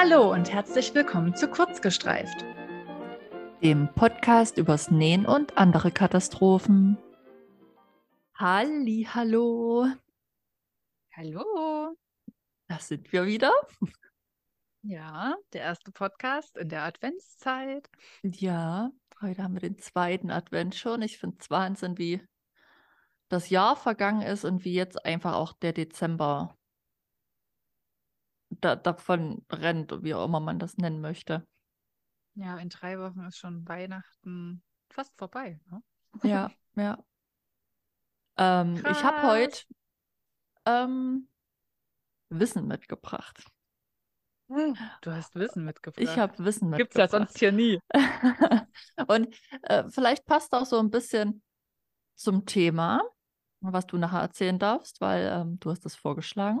Hallo und herzlich willkommen zu Kurzgestreift, dem Podcast übers Nähen und andere Katastrophen. Halli, hallo. Hallo. Da sind wir wieder. Ja, der erste Podcast in der Adventszeit. Ja, heute haben wir den zweiten Advent schon. Ich finde es Wahnsinn, wie das Jahr vergangen ist und wie jetzt einfach auch der Dezember da, davon rennt, wie auch immer man das nennen möchte. Ja, in drei Wochen ist schon Weihnachten fast vorbei. Ne? Ja, ja. Ähm, ich habe heute ähm, Wissen mitgebracht. Du hast Wissen mitgebracht. Ich habe Wissen Gibt's mitgebracht. ja sonst hier nie. Und äh, vielleicht passt auch so ein bisschen zum Thema, was du nachher erzählen darfst, weil ähm, du hast das vorgeschlagen.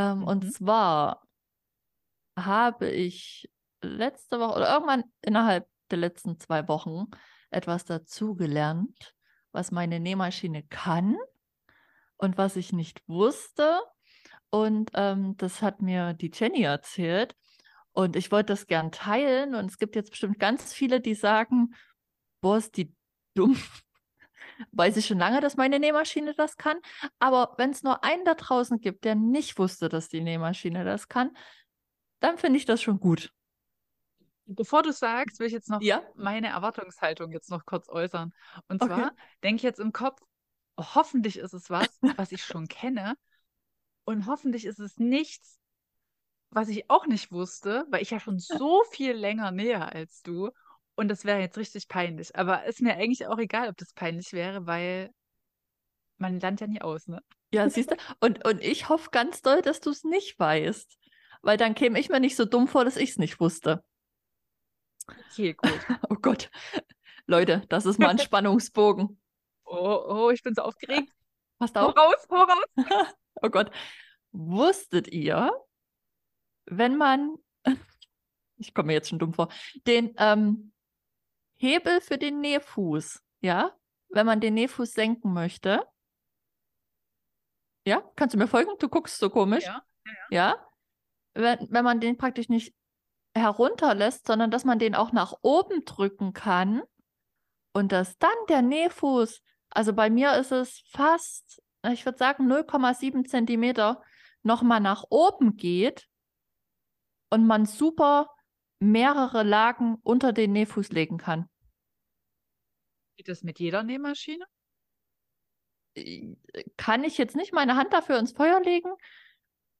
Ähm, Und Mhm. zwar habe ich letzte Woche oder irgendwann innerhalb der letzten zwei Wochen etwas dazugelernt, was meine Nähmaschine kann und was ich nicht wusste. Und ähm, das hat mir die Jenny erzählt. Und ich wollte das gern teilen. Und es gibt jetzt bestimmt ganz viele, die sagen, boah, ist die dumm. Weiß ich schon lange, dass meine Nähmaschine das kann. Aber wenn es nur einen da draußen gibt, der nicht wusste, dass die Nähmaschine das kann, dann finde ich das schon gut. Bevor du sagst, will ich jetzt noch Ja? meine Erwartungshaltung jetzt noch kurz äußern. Und Okay. zwar denke ich jetzt im Kopf, oh, hoffentlich ist es was, was ich schon kenne. Und hoffentlich ist es nichts, was ich auch nicht wusste, weil ich ja schon so viel länger näher als du. Und das wäre jetzt richtig peinlich. Aber ist mir eigentlich auch egal, ob das peinlich wäre, weil man lernt ja nie aus, ne? Ja, siehst du? Und, und ich hoffe ganz doll, dass du es nicht weißt. Weil dann käme ich mir nicht so dumm vor, dass ich es nicht wusste. Okay, gut. Oh Gott. Leute, das ist mal ein Spannungsbogen. Oh, oh, ich bin so aufgeregt. Passt auf. raus, hau raus. Oh Gott. Wusstet ihr, wenn man, ich komme mir jetzt schon dumm vor, den ähm, Hebel für den Nähfuß, ja, wenn man den Nähfuß senken möchte, ja, kannst du mir folgen? Du guckst so komisch. Ja, Ja, wenn, wenn man den praktisch nicht herunterlässt, sondern dass man den auch nach oben drücken kann und dass dann der Nähfuß, also bei mir ist es fast, ich würde sagen 0,7 Zentimeter, nochmal nach oben geht und man super mehrere Lagen unter den Nähfuß legen kann. Geht das mit jeder Nähmaschine? Äh, Kann ich jetzt nicht meine Hand dafür ins Feuer legen,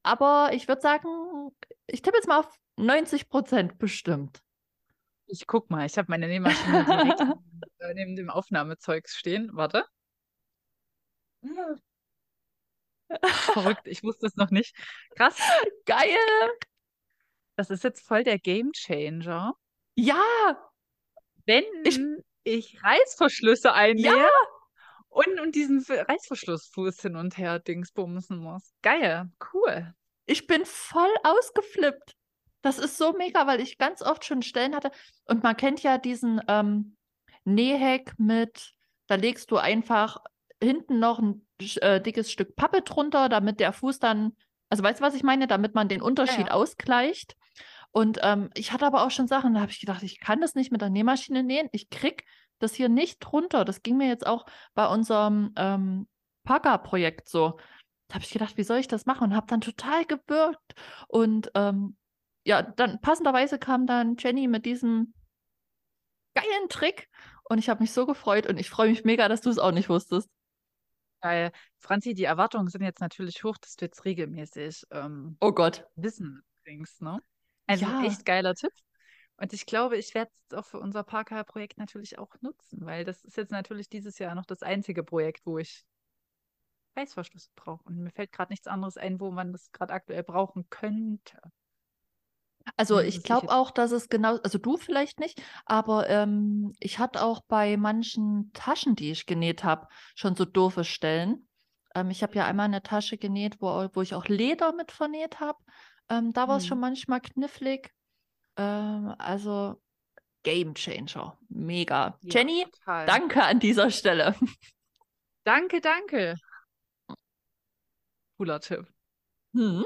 aber ich würde sagen, ich tippe jetzt mal auf 90 Prozent bestimmt. Ich guck mal, ich habe meine Nähmaschine direkt äh, neben dem Aufnahmezeugs stehen. Warte. Verrückt, ich wusste es noch nicht. Krass, Geil! das ist jetzt voll der Gamechanger. Ja, Wenn Ich- ich, Reißverschlüsse einnähe ja, und, und diesen Reißverschlussfuß hin und her dingsbumsen muss. Geil, cool. ich bin voll ausgeflippt. Das ist so mega, weil ich ganz oft schon Stellen hatte. Und man kennt ja diesen ähm, Nähheck mit, da legst du einfach hinten noch ein äh, dickes Stück Pappe drunter, damit der Fuß dann, also weißt du, was ich meine? Damit man den Unterschied ja. ausgleicht. Und ähm, ich hatte aber auch schon Sachen, da habe ich gedacht, ich kann das nicht mit der Nähmaschine nähen. Ich krieg das hier nicht drunter. Das ging mir jetzt auch bei unserem ähm, Paga-Projekt so. Da habe ich gedacht, wie soll ich das machen? Und habe dann total gewirkt. Und ähm, ja, dann passenderweise kam dann Jenny mit diesem geilen Trick. Und ich habe mich so gefreut und ich freue mich mega, dass du es auch nicht wusstest. Weil, Franzi, die Erwartungen sind jetzt natürlich hoch, dass du jetzt regelmäßig ähm, Oh Gott. Wissen bringst, ne? Also Ja. echt geiler Tipp. Und ich glaube, ich werde es auch für unser Parker-Projekt natürlich auch nutzen, weil das ist jetzt natürlich dieses Jahr noch das einzige Projekt, wo ich Reißverschlüsse brauche. Und mir fällt gerade nichts anderes ein, wo man das gerade aktuell brauchen könnte. Also ich glaube auch, dass es genau, also du vielleicht nicht, aber ähm, ich hatte auch bei manchen Taschen, die ich genäht habe, schon so doofe Stellen. Ähm, ich habe ja einmal eine Tasche genäht, wo, wo ich auch Leder mit vernäht habe. Ähm, da war es Hm. schon manchmal knifflig. Ähm, also Game Changer. Mega. Ja, Jenny, total. danke an dieser Stelle. Danke, danke. Cooler Tipp. Hm.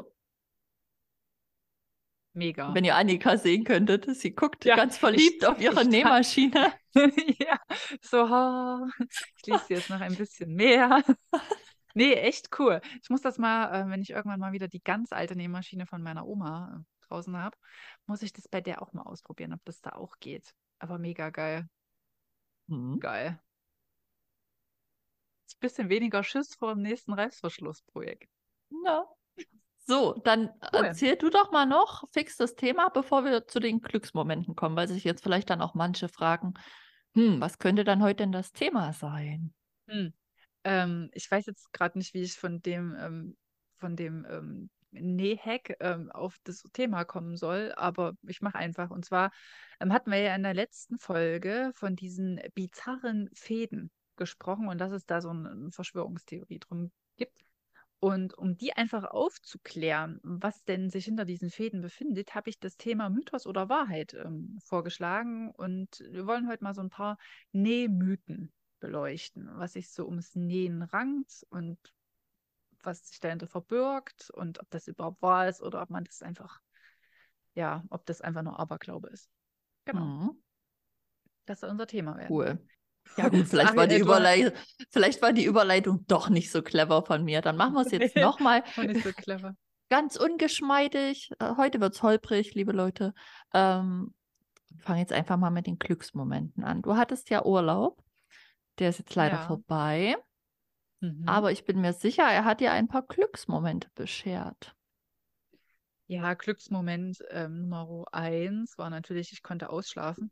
Mega. Wenn ihr Annika sehen könntet, sie guckt Ja, ganz verliebt ich- auf ihre Nähmaschine. ja, so, ha, ich lese jetzt noch ein bisschen mehr. Nee, echt cool. Ich muss das mal, äh, wenn ich irgendwann mal wieder die ganz alte Nähmaschine von meiner Oma äh, draußen habe, muss ich das bei der auch mal ausprobieren, ob das da auch geht. Aber mega geil. Hm. Geil. Ist ein bisschen weniger Schiss vor dem nächsten Reißverschlussprojekt. Ja. So, dann Cool. erzähl du doch mal noch fix das Thema, bevor wir zu den Glücksmomenten kommen, weil sich jetzt vielleicht dann auch manche fragen, hm, was könnte dann heute denn das Thema sein? Hm. Ähm, ich weiß jetzt gerade nicht, wie ich von dem, ähm, von dem ähm, Nähhack ähm, auf das Thema kommen soll, aber ich mache einfach. Und zwar ähm, hatten wir ja in der letzten Folge von diesen bizarren Fäden gesprochen und dass es da so eine, Verschwörungstheorie drum gibt. Und um die einfach aufzuklären, was denn sich hinter diesen Fäden befindet, habe ich das Thema Mythos oder Wahrheit ähm, vorgeschlagen. Und wir wollen heute mal so ein paar Nähmythen beleuchten, was sich so ums Nähen rankt und was sich dahinter verbirgt und ob das überhaupt wahr ist oder ob man das einfach, ja, ob das einfach nur Aberglaube ist. Genau, Hm, das soll unser Thema werden. cool. Ja gut, vielleicht war, die Überlei vielleicht war die Überleitung doch nicht so clever von mir. Dann machen wir es jetzt nochmal nicht so clever. ganz ungeschmeidig. Äh, Heute wird es holprig, liebe Leute. Ähm, fange jetzt einfach mal mit den Glücksmomenten an. Du hattest ja Urlaub. Der ist jetzt leider Ja. vorbei. Mhm. Aber ich bin mir sicher, er hat dir ein paar Glücksmomente beschert. Ja, Glücksmoment ähm, Nummer eins war natürlich, ich konnte ausschlafen.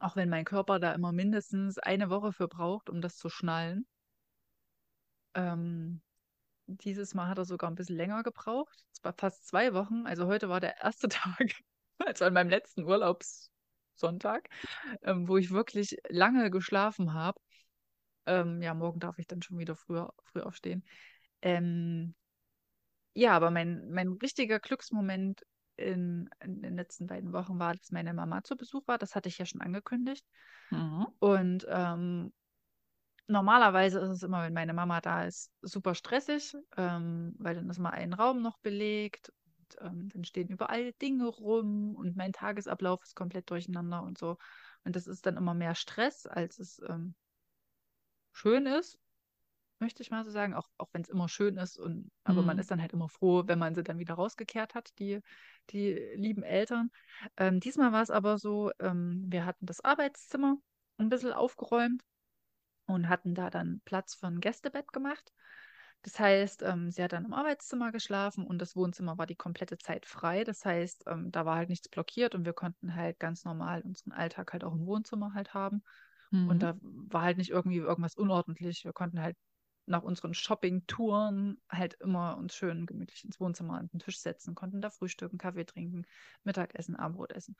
Auch wenn mein Körper da immer mindestens eine Woche für braucht, um das zu schnallen. Ähm, dieses Mal hat er sogar ein bisschen länger gebraucht. Es war fast zwei Wochen. Also heute war der erste Tag, also an meinem letzten Urlaubssonntag, ähm, wo ich wirklich lange geschlafen habe. Ähm, ja, morgen darf ich dann schon wieder früher, früh aufstehen. Ähm, ja, aber mein, mein richtiger Glücksmoment in, in den letzten beiden Wochen war, dass meine Mama zu Besuch war. Das hatte ich ja schon angekündigt. Mhm. Und ähm, normalerweise ist es immer, wenn meine Mama da ist, super stressig, ähm, weil dann ist mal ein Raum noch belegt. Ähm, dann stehen überall Dinge rum und mein Tagesablauf ist komplett durcheinander und so. Und das ist dann immer mehr Stress, als es ähm, schön ist, möchte ich mal so sagen. Auch, auch wenn es immer schön ist. Und, aber man Mhm. ist dann halt immer froh, wenn man sie dann wieder rausgekehrt hat, die, die lieben Eltern. Ähm, diesmal war es aber so, ähm, wir hatten das Arbeitszimmer ein bisschen aufgeräumt und hatten da dann Platz für ein Gästebett gemacht. Das heißt, ähm, sie hat dann im Arbeitszimmer geschlafen und das Wohnzimmer war die komplette Zeit frei. Das heißt, ähm, da war halt nichts blockiert und wir konnten halt ganz normal unseren Alltag halt auch im Wohnzimmer halt haben. Und Mhm. da war halt nicht irgendwie irgendwas unordentlich. Wir konnten halt nach unseren Shopping-Touren halt immer uns schön gemütlich ins Wohnzimmer an den Tisch setzen, konnten da frühstücken, Kaffee trinken, Mittagessen, Abendbrot essen.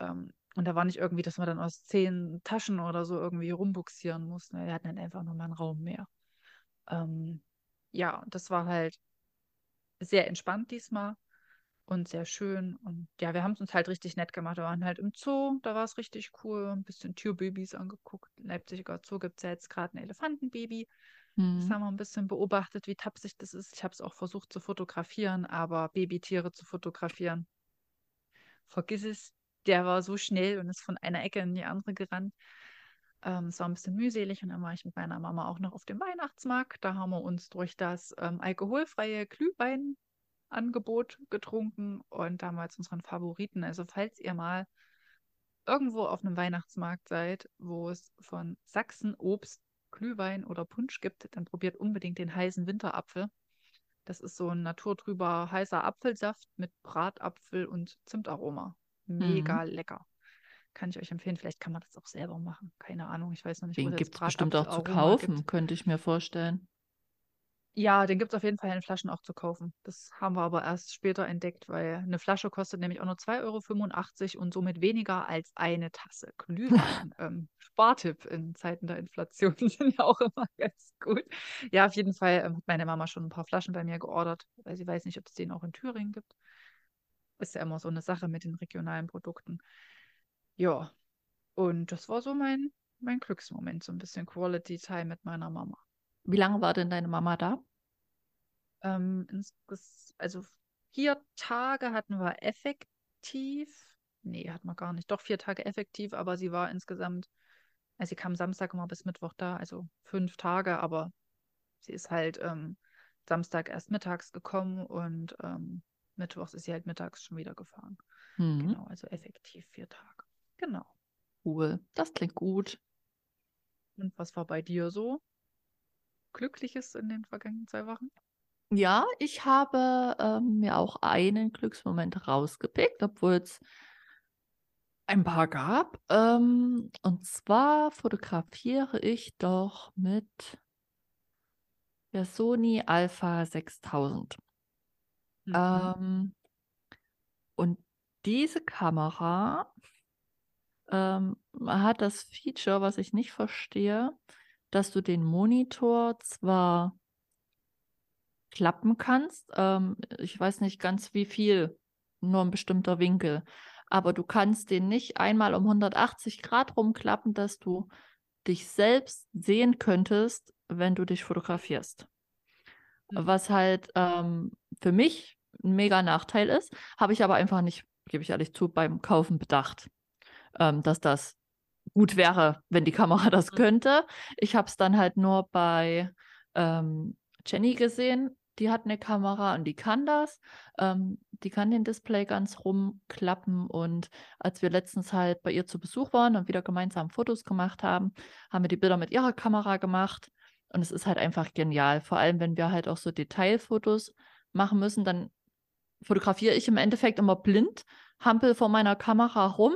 Ähm, und da war nicht irgendwie, dass wir dann aus zehn Taschen oder so irgendwie rumbuxieren mussten. Wir hatten halt einfach nur mal einen Raum mehr. Ähm, ja, und das war halt sehr entspannt diesmal und sehr schön. Und ja, wir haben es uns halt richtig nett gemacht. Wir waren halt im Zoo, da war es richtig cool. Ein bisschen Tierbabys angeguckt. Im Leipziger Zoo gibt es ja jetzt gerade ein Elefantenbaby. Das Mhm. haben wir ein bisschen beobachtet, wie tapsig das ist. Ich habe es auch versucht zu fotografieren, aber Babytiere zu fotografieren, vergiss es. Der war so schnell und ist von einer Ecke in die andere gerannt. Ähm, es war ein bisschen mühselig und dann war ich mit meiner Mama auch noch auf dem Weihnachtsmarkt. Da haben wir uns durch das ähm, alkoholfreie Glühweinangebot getrunken und damals unseren Favoriten. Also falls ihr mal irgendwo auf einem Weihnachtsmarkt seid, wo es von Sachsen Obst, Glühwein oder Punsch gibt, dann probiert unbedingt den heißen Winterapfel. Das ist so ein naturtrüber heißer Apfelsaft mit Bratapfel und Zimtaroma. Mega lecker. Kann ich euch empfehlen. Vielleicht kann man das auch selber machen. Keine Ahnung. Ich weiß noch nicht, Den es gibt es bestimmt auch zu kaufen, gibt. könnte ich mir vorstellen. Ja, den gibt es auf jeden Fall in Flaschen auch zu kaufen. Das haben wir aber erst später entdeckt, weil eine Flasche kostet nämlich auch nur 2,85 Euro und somit weniger als eine Tasse Glühwein. ähm, Spartipp in Zeiten der Inflation sind ja auch immer ganz gut. Ja, auf jeden Fall ähm, hat meine Mama schon ein paar Flaschen bei mir geordert, weil sie weiß nicht, ob es den auch in Thüringen gibt. Ist ja immer so eine Sache mit den regionalen Produkten. Ja, und das war so mein, mein Glücksmoment, so ein bisschen Quality Time mit meiner Mama. Wie lange war denn deine Mama da? Ähm, also vier Tage hatten wir effektiv. Nee, hatten wir gar nicht. Doch vier Tage effektiv, aber sie war insgesamt, also sie kam Samstag immer bis Mittwoch da, also fünf Tage, aber sie ist halt ähm, Samstag erst mittags gekommen und ähm, Mittwochs ist sie halt mittags schon wieder gefahren. Mhm. Genau, also effektiv vier Tage. Genau. Cool. Das klingt gut. Und was war bei dir so Glückliches in den vergangenen zwei Wochen? Ja, ich habe ähm, mir auch einen Glücksmoment rausgepickt, obwohl es ein paar gab. Ähm, und zwar fotografiere ich doch mit der Sony Alpha 6000. Mhm. Ähm, und diese Kamera ähm, hat das Feature, was ich nicht verstehe, dass du den Monitor zwar klappen kannst, ähm, ich weiß nicht ganz wie viel, nur ein bestimmter Winkel, aber du kannst den nicht einmal um 180 Grad rumklappen, dass du dich selbst sehen könntest, wenn du dich fotografierst. Mhm. Was halt ähm, für mich ein mega Nachteil ist, habe ich aber einfach nicht, gebe ich ehrlich zu, beim Kaufen bedacht, ähm, dass das gut wäre, wenn die Kamera das Mhm. könnte. Ich habe es dann halt nur bei ähm, Jenny gesehen. Die hat eine Kamera und die kann das. Ähm, die kann den Display ganz rumklappen. Und als wir letztens halt bei ihr zu Besuch waren und wieder gemeinsam Fotos gemacht haben, haben wir die Bilder mit ihrer Kamera gemacht. Und es ist halt einfach genial. Vor allem, wenn wir halt auch so Detailfotos machen müssen, dann fotografiere ich im Endeffekt immer blind, hampel vor meiner Kamera rum,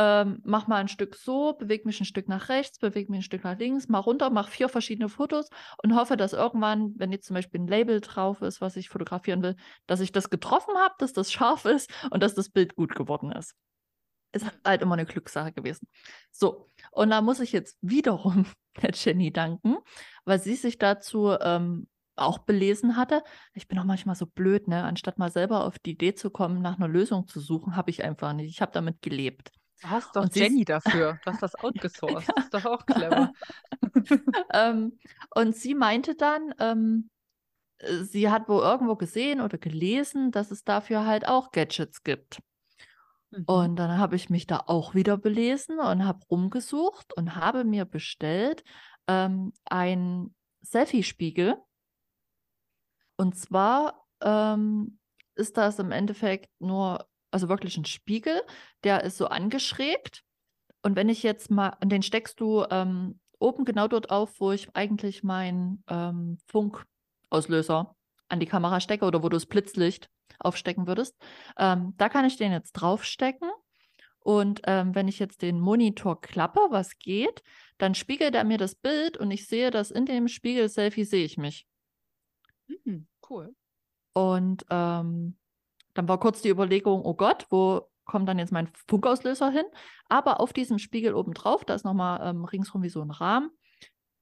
ähm, mach mal ein Stück so, bewege mich ein Stück nach rechts, bewege mich ein Stück nach links, mal runter, mache vier verschiedene Fotos und hoffe, dass irgendwann, wenn jetzt zum Beispiel ein Label drauf ist, was ich fotografieren will, dass ich das getroffen habe, dass das scharf ist und dass das Bild gut geworden ist. Ist halt immer eine Glückssache gewesen. So, und da muss ich jetzt wiederum der Jenny danken, weil sie sich dazu ähm, auch belesen hatte. Ich bin auch manchmal so blöd, ne? Anstatt mal selber auf die Idee zu kommen, nach einer Lösung zu suchen, habe ich einfach nicht. Ich habe damit gelebt. Du hast doch Und Jenny dafür. Du hast das outgesourced. Das ist doch auch clever. ähm, und sie meinte dann, ähm, äh, sie hat wohl irgendwo gesehen oder gelesen, dass es dafür halt auch Gadgets gibt. Mhm. Und dann habe ich mich da auch wieder belesen und habe rumgesucht und habe mir bestellt ähm, einen Selfie-Spiegel. Und zwar ähm, ist das im Endeffekt nur, also wirklich ein Spiegel, der ist so angeschrägt. Und wenn ich jetzt mal, und den steckst du ähm, oben genau dort auf, wo ich eigentlich meinen ähm, Funkauslöser an die Kamera stecke oder wo du das Blitzlicht aufstecken würdest. Ähm, da kann ich den jetzt draufstecken. Und ähm, wenn ich jetzt den Monitor klappe, was geht, dann spiegelt er mir das Bild und ich sehe, dass in dem Spiegel-Selfie sehe ich mich. Mhm, cool. Und ähm, dann war kurz die Überlegung, oh Gott, wo kommt dann jetzt mein Funkauslöser hin? Aber auf diesem Spiegel oben drauf, da ist nochmal ähm, ringsrum wie so ein Rahmen,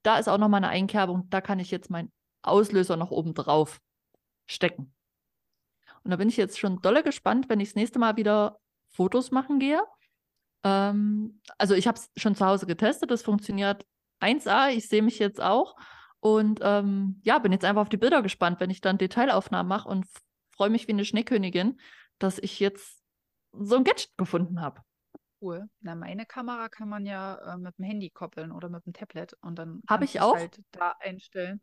da ist auch nochmal eine Einkerbung, da kann ich jetzt meinen Auslöser noch oben drauf stecken. Und da bin ich jetzt schon dolle gespannt, wenn ich das nächste Mal wieder Fotos machen gehe. Ähm, also ich habe es schon zu Hause getestet, das funktioniert 1A, ich sehe mich jetzt auch. Und ähm, ja, bin jetzt einfach auf die Bilder gespannt, wenn ich dann Detailaufnahmen mache und freue mich wie eine Schneekönigin, dass ich jetzt so ein Gadget gefunden habe. Cool. Na, meine Kamera kann man ja äh, mit dem Handy koppeln oder mit dem Tablet und dann Hab kannst ich auch. halt da einstellen.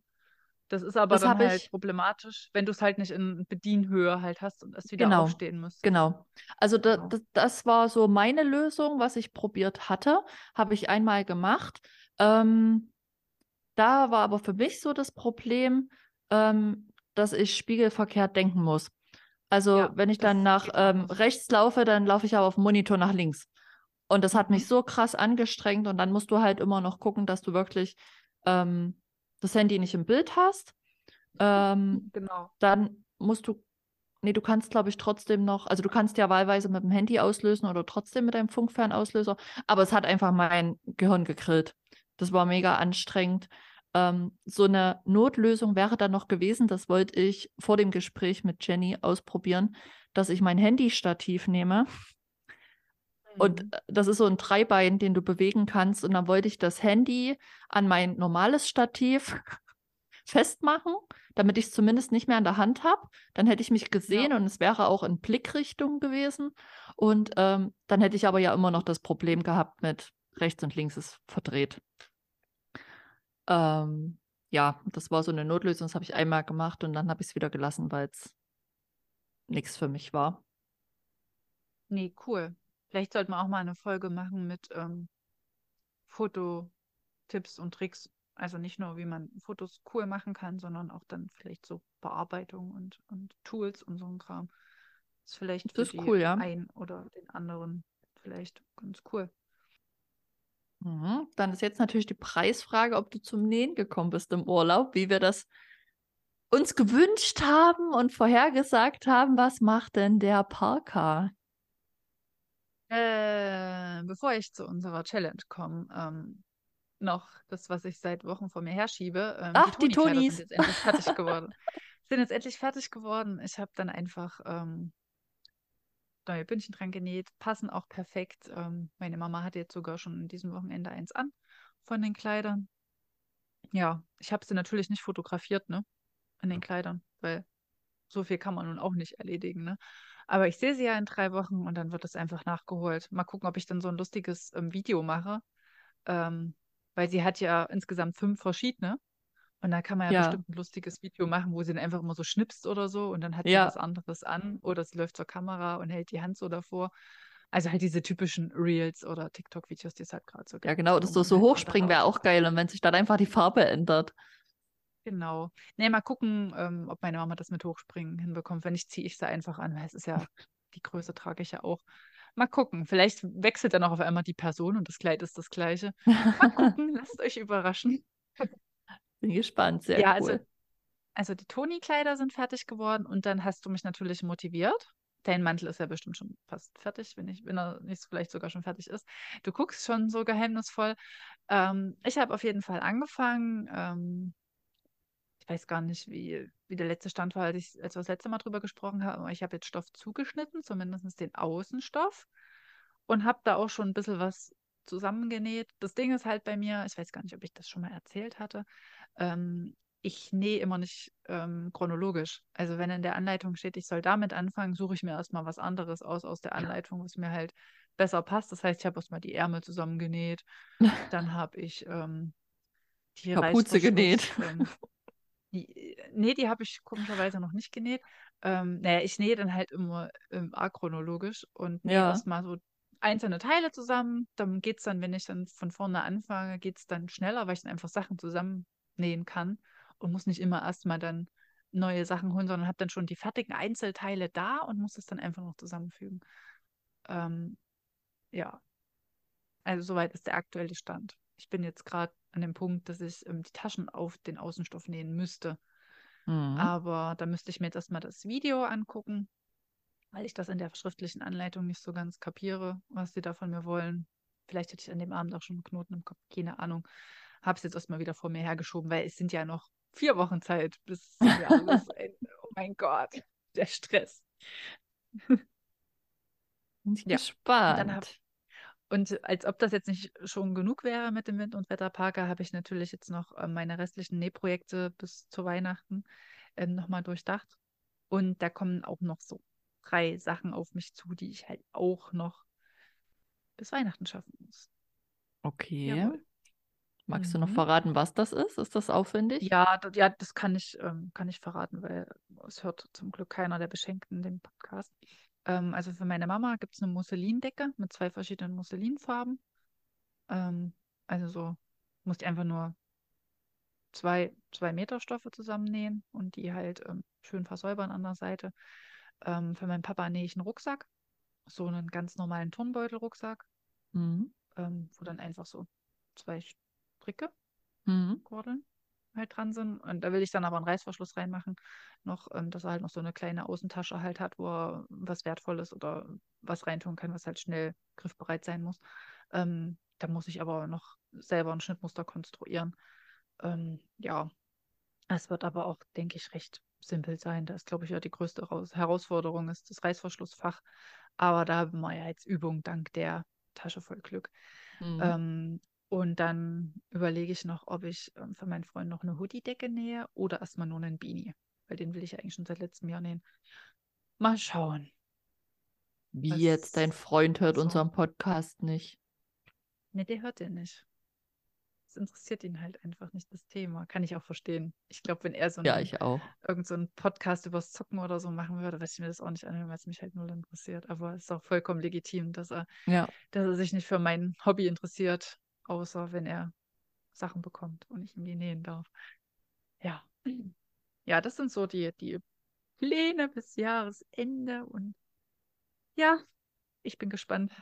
Das ist aber Das dann halt ich- problematisch, wenn du es halt nicht in Bedienhöhe halt hast und es wieder Genau, aufstehen müsste. Genau. Also da, Genau. das, das war so meine Lösung, was ich probiert hatte, habe ich einmal gemacht. Ähm, da war aber für mich so das Problem, ähm, dass ich spiegelverkehrt denken muss. Also Ja, wenn ich dann nach ähm, rechts laufe, dann laufe ich aber auf dem Monitor nach links. Und das hat Mhm. mich so krass angestrengt und dann musst du halt immer noch gucken, dass du wirklich ähm, das Handy nicht im Bild hast. Ähm, Genau. dann musst du, nee, du kannst, glaube ich, trotzdem noch, also du kannst ja wahlweise mit dem Handy auslösen oder trotzdem mit deinem Funkfernauslöser, aber es hat einfach mein Gehirn gegrillt. Das war mega anstrengend. Ähm, so eine Notlösung wäre dann noch gewesen, das wollte ich vor dem Gespräch mit Jenny ausprobieren, dass ich mein Handystativ nehme und Mhm. äh, das ist so ein Dreibein, den du bewegen kannst. Und dann wollte ich das Handy an mein normales Stativ festmachen, damit ich es zumindest nicht mehr an der Hand habe. Dann hätte ich mich gesehen Ja. und es wäre auch in Blickrichtung gewesen. Und ähm, dann hätte ich aber ja immer noch das Problem gehabt mit rechts und links ist verdreht. Ähm, ja, das war so eine Notlösung, das habe ich einmal gemacht und dann habe ich es wieder gelassen, weil es nichts für mich war. Nee, cool. Vielleicht sollten wir auch mal eine Folge machen mit ähm, Fototipps und Tricks. Also nicht nur, wie man Fotos cool machen kann, sondern auch dann vielleicht so Bearbeitung und, und Tools und so ein Kram. ist vielleicht für Das ist die cool, ja. einen oder den anderen vielleicht ganz cool. Mhm. Dann ist jetzt natürlich die Preisfrage, ob du zum Nähen gekommen bist im Urlaub, wie wir das uns gewünscht haben und vorhergesagt haben. Was macht denn der Parker? Äh, bevor ich zu unserer Challenge komme, ähm, noch das, was ich seit Wochen vor mir herschiebe. Ähm, Ach, die Tonis. sind jetzt endlich fertig geworden. Sind jetzt endlich fertig geworden. Ich habe dann einfach ähm, neue Bündchen dran genäht, passen auch perfekt. Ähm, meine Mama hatte jetzt sogar schon in diesem Wochenende eins an von den Kleidern. Ja, ich habe sie natürlich nicht fotografiert, ne, an den Kleidern, weil so viel kann man nun auch nicht erledigen, ne. Aber ich sehe sie ja in drei Wochen und dann wird es einfach nachgeholt. Mal gucken, ob ich dann so ein lustiges ähm, Video mache, ähm, weil sie hat ja insgesamt fünf verschiedene. Und da kann man ja Ja, bestimmt ein lustiges Video machen, wo sie dann einfach immer so schnipst oder so und dann hat sie ja, was anderes an oder sie läuft zur Kamera und hält die Hand so davor. Also halt diese typischen Reels oder TikTok-Videos, die es halt gerade so ja, gibt, genau. wo Das so, halt hochspringen wäre auch geil. Und wenn sich dann einfach die Farbe ändert. Genau. Nee, mal gucken, ähm, ob meine Mama das mit Hochspringen hinbekommt. Wenn nicht, ziehe ich sie einfach an, weil es ist ja, die Größe trage ich ja auch. Mal gucken. Vielleicht wechselt dann auch auf einmal die Person und das Kleid ist das gleiche. Mal gucken, lasst euch überraschen. Bin gespannt. Sehr Ja, also cool. Also die Toni-Kleider sind fertig geworden und dann hast du mich natürlich motiviert. Dein Mantel ist ja bestimmt schon fast fertig, wenn ich, wenn er nicht vielleicht sogar schon fertig ist. Du guckst schon so geheimnisvoll. Ähm, ich habe auf jeden Fall angefangen. Ähm, ich weiß gar nicht, wie, wie der letzte Stand war, als, ich, als wir das letzte Mal drüber gesprochen haben, aber ich habe jetzt Stoff zugeschnitten, zumindest den Außenstoff und habe da auch schon ein bisschen was zusammengenäht. Das Ding ist halt bei mir, ich weiß gar nicht, ob ich das schon mal erzählt hatte, ähm, ich nähe immer nicht ähm, chronologisch. Also wenn in der Anleitung steht, ich soll damit anfangen, suche ich mir erstmal was anderes aus aus der Anleitung, was mir halt besser passt. Das heißt, ich habe erstmal die Ärmel zusammengenäht, dann habe ich ähm, die Kapuze genäht. Ähm, die, nee, die habe ich komischerweise noch nicht genäht. Ähm, naja, ich nähe dann halt immer ähm, achronologisch und nähe Ja, erstmal so einzelne Teile zusammen. Dann geht es dann, wenn ich dann von vorne anfange, geht es dann schneller, weil ich dann einfach Sachen zusammennähen kann und muss nicht immer erstmal dann neue Sachen holen, sondern habe dann schon die fertigen Einzelteile da und muss es dann einfach noch zusammenfügen. Ähm, ja, also soweit ist der aktuelle Stand. Ich bin jetzt gerade an dem Punkt, dass ich ähm, die Taschen auf den Außenstoff nähen müsste. mhm. Aber da müsste ich mir jetzt erstmal das Video angucken, weil ich das in der schriftlichen Anleitung nicht so ganz kapiere, was sie da von mir wollen. Vielleicht hätte ich an dem Abend auch schon einen Knoten im Kopf, keine Ahnung. Habe es jetzt erstmal wieder vor mir hergeschoben, weil es sind ja noch vier Wochen Zeit, bis wir alles ein, Oh mein Gott, der Stress. Bin ich Ja, und gespannt. Und als ob das jetzt nicht schon genug wäre mit dem Wind- und Wetterparker, habe ich natürlich jetzt noch äh, meine restlichen Nähprojekte bis zu Weihnachten ähm, nochmal durchdacht. Und da kommen auch noch so drei Sachen auf mich zu, die ich halt auch noch bis Weihnachten schaffen muss. Okay. Jawohl. Magst du noch Mhm. verraten, was das ist? Ist das aufwendig? Ja, das, ja, das kann ich, ähm, kann ich verraten, weil es hört zum Glück keiner der Beschenkten den Podcast. Ähm, also für meine Mama gibt es eine Musselindecke mit zwei verschiedenen Musselinfarben. Ähm, also so, muss ich einfach nur zwei, zwei Meter Stoffe zusammennähen und die halt ähm, schön versäubern an der Seite. Ähm, für meinen Papa nähe ich einen Rucksack, so einen ganz normalen Turnbeutel-Rucksack, Mhm. ähm, wo dann einfach so zwei Stricke, Mhm. Kordeln halt dran sind. Und da will ich dann aber einen Reißverschluss reinmachen, noch, ähm, dass er halt noch so eine kleine Außentasche halt hat, wo er was Wertvolles oder was reintun kann, was halt schnell griffbereit sein muss. Ähm, da muss ich aber noch selber ein Schnittmuster konstruieren. Ähm, ja, es wird aber auch, denke ich, recht simpel sein. Da ist, glaube ich, ja die größte Raus Herausforderung ist das Reißverschlussfach. Aber da haben wir ja jetzt Übung dank der Tasche voll Glück. Mhm. Ähm, Und dann überlege ich noch, ob ich ähm, für meinen Freund noch eine Hoodie-Decke nähe oder erstmal nur einen Beanie. Weil den will ich eigentlich schon seit letztem Jahr nähen. Mal schauen. Wie Was- jetzt, dein Freund hört so. unseren Podcast nicht. Ne, der hört den nicht. Es interessiert ihn halt einfach nicht, das Thema. Kann ich auch verstehen. Ich glaube, wenn er so Ja, einen, ich auch. irgend so einen Podcast übers Zocken oder so machen würde, würde ich mir das auch nicht anhören, weil es mich halt null interessiert. Aber es ist auch vollkommen legitim, dass er, Ja. dass er sich nicht für mein Hobby interessiert, außer wenn er Sachen bekommt und ich ihm die nähen darf. Ja. Ja, das sind so die, die Pläne bis Jahresende und ja, ich bin gespannt,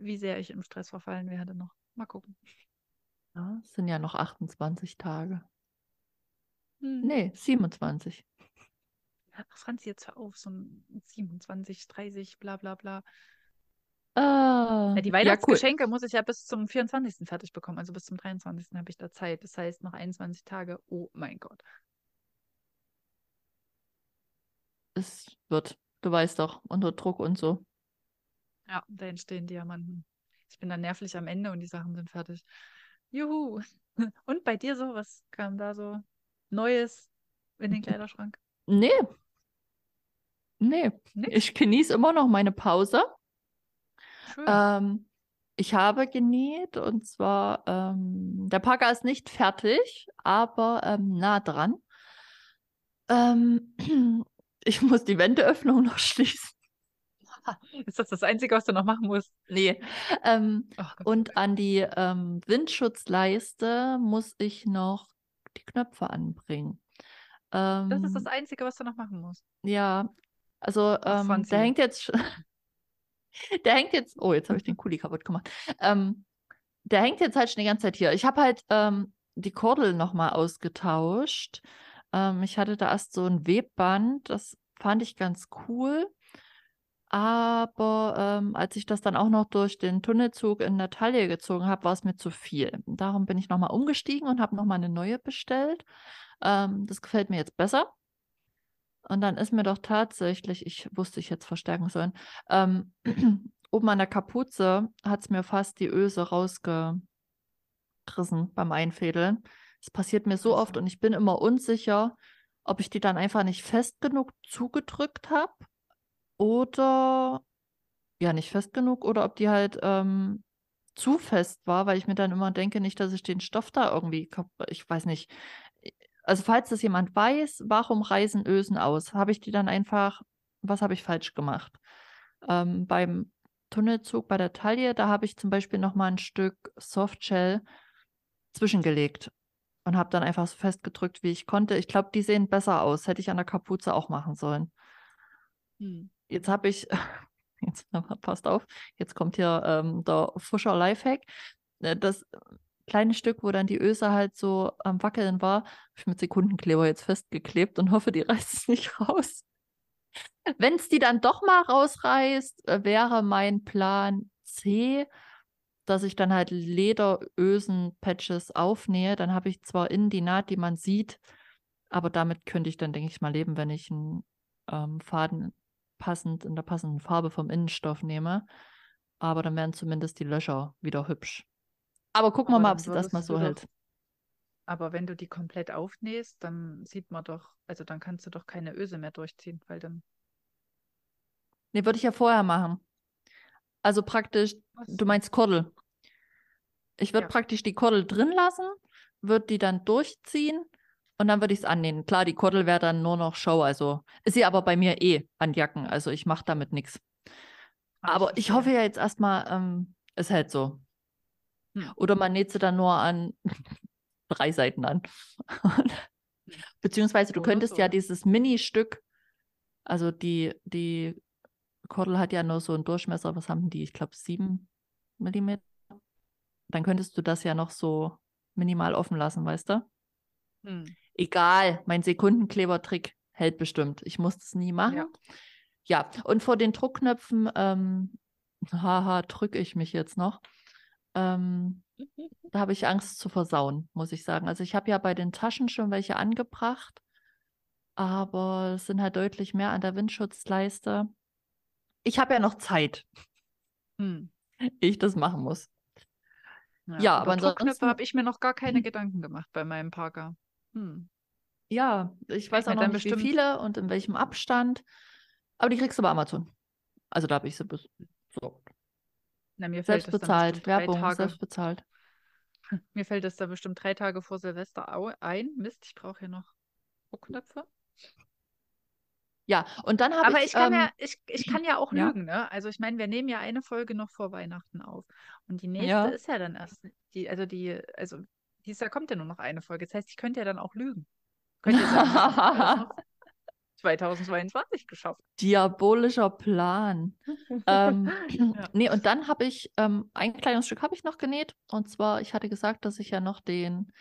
wie sehr ich im Stress verfallen werde noch. Mal gucken. Ja. Es sind ja noch 28 Tage. Hm. Nee, 27. Ach, Franzi, jetzt hör auf, so ein 27, 30, bla bla bla. Ah, Ja, die ja, cool. Weihnachtsgeschenke muss ich ja bis zum 24. fertig bekommen, also bis zum 23. habe ich da Zeit. Das heißt, noch 21 Tage. Oh mein Gott. Es wird, du weißt doch, unter Druck und so. Ja, da entstehen Diamanten. Ich bin dann nervlich am Ende und die Sachen sind fertig. Juhu. Und bei dir so, was kam da so Neues in den Kleiderschrank? Nee. Nee. Nix? Ich genieße immer noch meine Pause. Ähm, ich habe genäht und zwar, ähm, der Packer ist nicht fertig, aber ähm, nah dran. Ähm, ich muss die Wendeöffnung noch schließen. Ist das das Einzige, was du noch machen musst? Nee. Ähm, Ach Gott. und an die ähm, Windschutzleiste muss ich noch die Knöpfe anbringen. Ähm, Das ist das Einzige, was du noch machen musst. Ja, also ähm, der hängt jetzt, der hängt jetzt, oh, jetzt habe ich den Kuli kaputt gemacht. Ähm, der hängt jetzt halt schon die ganze Zeit hier. Ich habe halt ähm, die Kordel nochmal ausgetauscht. Ähm, ich hatte da erst so ein Webband, das fand ich ganz cool. Aber ähm, als ich das dann auch noch durch den Tunnelzug in der Taille gezogen habe, war es mir zu viel. Darum bin ich nochmal umgestiegen und habe nochmal eine neue bestellt. Ähm, das gefällt mir jetzt besser. Und dann ist mir doch tatsächlich, ich wusste, ich jetzt verstärken sollen, ähm, oben an der Kapuze hat es mir fast die Öse rausgerissen beim Einfädeln. Das passiert mir so oft und ich bin immer unsicher, ob ich die dann einfach nicht fest genug zugedrückt habe oder ja, nicht fest genug oder ob die halt ähm, zu fest war, weil ich mir dann immer denke, nicht, dass ich den Stoff da irgendwie, ich weiß nicht. Also falls das jemand weiß, warum reißen Ösen aus? Habe ich die dann einfach, was habe ich falsch gemacht? Ähm, beim Tunnelzug bei der Taille, da habe ich zum Beispiel noch mal ein Stück Softshell zwischengelegt und habe dann einfach so festgedrückt, wie ich konnte. Ich glaube, die sehen besser aus. Hätte ich an der Kapuze auch machen sollen. Hm. Jetzt habe ich, jetzt passt auf, jetzt kommt hier ähm, der Fuscher Lifehack. Äh, Das kleine Stück, wo dann die Öse halt so am Wackeln war, habe ich mit Sekundenkleber jetzt festgeklebt und hoffe, die reißt es nicht raus. Wenn es die dann doch mal rausreißt, äh, wäre mein Plan C, dass ich dann halt Lederösen-Patches aufnähe. Dann habe ich zwar innen die Naht, die man sieht, aber damit könnte ich dann, denke ich mal, leben, wenn ich einen ähm, Faden passend in der passenden Farbe vom Innenstoff nehme. Aber dann wären zumindest die Löcher wieder hübsch. Aber gucken wir Aber mal, dann ob es erstmal würdest so hält. Aber wenn du die komplett aufnähst, dann sieht man doch, also dann kannst du doch keine Öse mehr durchziehen, weil dann. Nee, würde ich ja vorher machen. Also praktisch, du meinst Kordel. Ich würde Ja. praktisch die Kordel drin lassen, würde die dann durchziehen und dann würde ich es annähen. Klar, die Kordel wäre dann nur noch Show, also ist sie aber bei mir eh an Jacken, also ich mache damit nichts. Aber ich hoffe ja jetzt erstmal, ähm, es hält so. Hm. Oder man näht sie dann nur an drei Seiten an. Beziehungsweise du Oder könntest so. ja dieses Mini-Stück, also die, die Kordel hat ja nur so einen Durchmesser, was haben die? Ich glaube, sieben Millimeter. Dann könntest du das ja noch so minimal offen lassen, weißt du? Hm. Egal, mein Sekundenklebertrick hält bestimmt. Ich muss das nie machen. Ja. Ja, und vor den Druckknöpfen, ähm, haha, drücke ich mich jetzt noch. Ähm, da habe ich Angst zu versauen, muss ich sagen. Also ich habe ja bei den Taschen schon welche angebracht, aber es sind halt deutlich mehr an der Windschutzleiste. Ich habe ja noch Zeit, Hm. ich das machen muss. Ja, aber über Topknöpfe ansonsten- habe ich mir noch gar keine Gedanken gemacht bei meinem Parker. Hm. Ja, ich weiß auch noch nicht, wie bestimmt- viele und in welchem Abstand. Aber die kriegst du bei Amazon. Also da habe ich sie besorgt. Na, mir Selbst fällt es dann bezahlt, Werbung, selbst bezahlt. Mir fällt es da bestimmt drei Tage vor Silvester ein. Mist, ich brauche hier noch Druckknöpfe. Ja, und dann habe Aber ich, ich kann ähm, ja, ich, ich kann ja auch ja. lügen, ne? Also ich meine, wir nehmen ja eine Folge noch vor Weihnachten auf. Und die nächste Ja. ist ja dann erst, die, also die, also dieses Jahr kommt ja nur noch eine Folge. Das heißt, ich könnte ja dann auch lügen. Könnte ja sagen, wir haben das alles noch 2022 geschafft. diabolischer Plan. ähm, Ja. Nee, und dann habe ich, ähm, ein kleines Stück habe ich noch genäht. Und zwar, ich hatte gesagt, dass ich ja noch den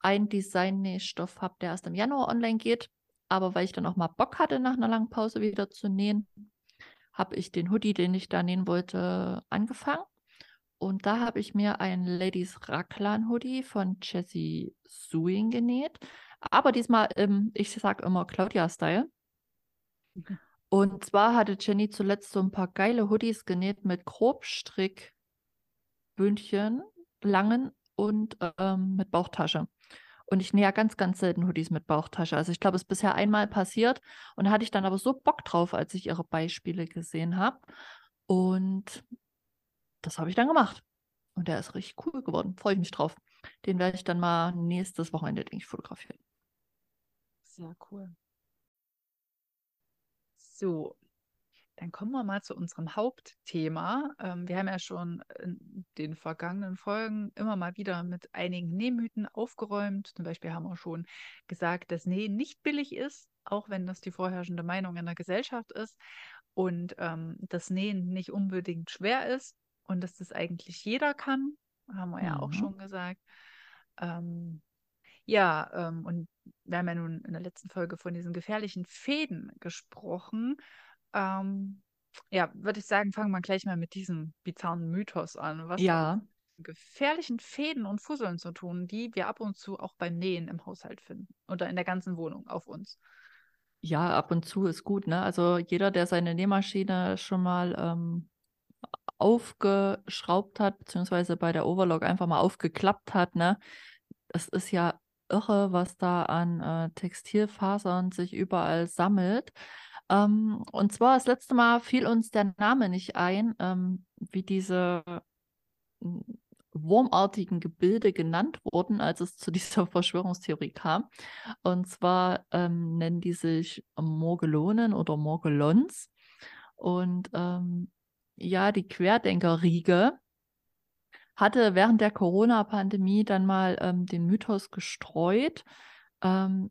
einen Design-Nähstoff habe, der erst im Januar online geht. Aber weil ich dann auch mal Bock hatte, nach einer langen Pause wieder zu nähen, habe ich den Hoodie, den ich da nähen wollte, angefangen. Und da habe ich mir einen Ladies Raglan Hoodie von Jessie Sewing genäht. Aber diesmal im, ich sag immer Claudia-Style. Mhm. Und zwar hatte Jenny zuletzt so ein paar geile Hoodies genäht mit Grobstrickbündchen, langen und ähm, mit Bauchtasche. Und ich nähe ja ganz, ganz selten Hoodies mit Bauchtasche. Also ich glaube, es ist bisher einmal passiert. Und da hatte ich dann aber so Bock drauf, als ich ihre Beispiele gesehen habe. Und das habe ich dann gemacht. Und der ist richtig cool geworden. Freue ich mich drauf. Den werde ich dann mal nächstes Wochenende, denke ich, fotografieren. Sehr cool. So, dann kommen wir mal zu unserem Hauptthema. Ähm, wir haben ja schon in den vergangenen Folgen immer mal wieder mit einigen Nähmythen aufgeräumt. Zum Beispiel haben wir schon gesagt, dass Nähen nicht billig ist, auch wenn das die vorherrschende Meinung in der Gesellschaft ist. Und ähm, dass Nähen nicht unbedingt schwer ist und dass das eigentlich jeder kann, haben wir ja auch Mhm. schon gesagt. Ähm, ja, ähm, und wir haben ja nun in der letzten Folge von diesen gefährlichen Fäden gesprochen. Ähm, ja, würde ich sagen, fangen wir gleich mal mit diesem bizarren Mythos an. Was hat Ja, mit gefährlichen Fäden und Fusseln zu tun, die wir ab und zu auch beim Nähen im Haushalt finden oder in der ganzen Wohnung auf uns? ja, ab und zu ist gut, ne? Also jeder, der seine Nähmaschine schon mal ähm, aufgeschraubt hat, beziehungsweise bei der Overlock einfach mal aufgeklappt hat, ne? Das ist ja irre, was da an äh, Textilfasern sich überall sammelt. Ähm, und zwar das letzte Mal fiel uns der Name nicht ein, ähm, wie diese m, wurmartigen Gebilde genannt wurden, als es zu dieser Verschwörungstheorie kam. Und zwar ähm, nennen die sich Morgelonen oder Morgelons. Und ähm, ja, die Querdenkerriege hatte während der Corona-Pandemie dann mal ähm, den Mythos gestreut, ähm,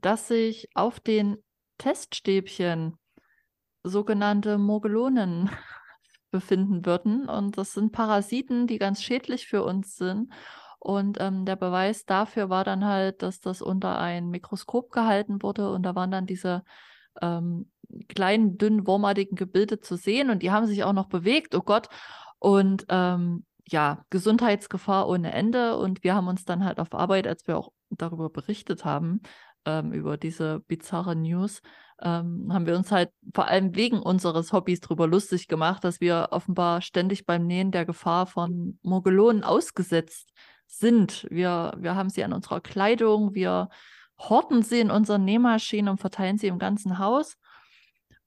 dass sich auf den Teststäbchen sogenannte Morgelonen befinden würden. Und das sind Parasiten, die ganz schädlich für uns sind. Und ähm, der Beweis dafür war dann halt, dass das unter ein Mikroskop gehalten wurde und da waren dann diese ähm, kleinen, dünnen, wurmartigen Gebilde zu sehen und die haben sich auch noch bewegt, oh Gott. Und ähm, ja, Gesundheitsgefahr ohne Ende. Und wir haben uns dann halt auf Arbeit, als wir auch darüber berichtet haben, ähm, über diese bizarre News, ähm, haben wir uns halt vor allem wegen unseres Hobbys darüber lustig gemacht, dass wir offenbar ständig beim Nähen der Gefahr von Mogelonen ausgesetzt sind. Wir, wir haben sie an unserer Kleidung, wir horten sie in unseren Nähmaschinen und verteilen sie im ganzen Haus.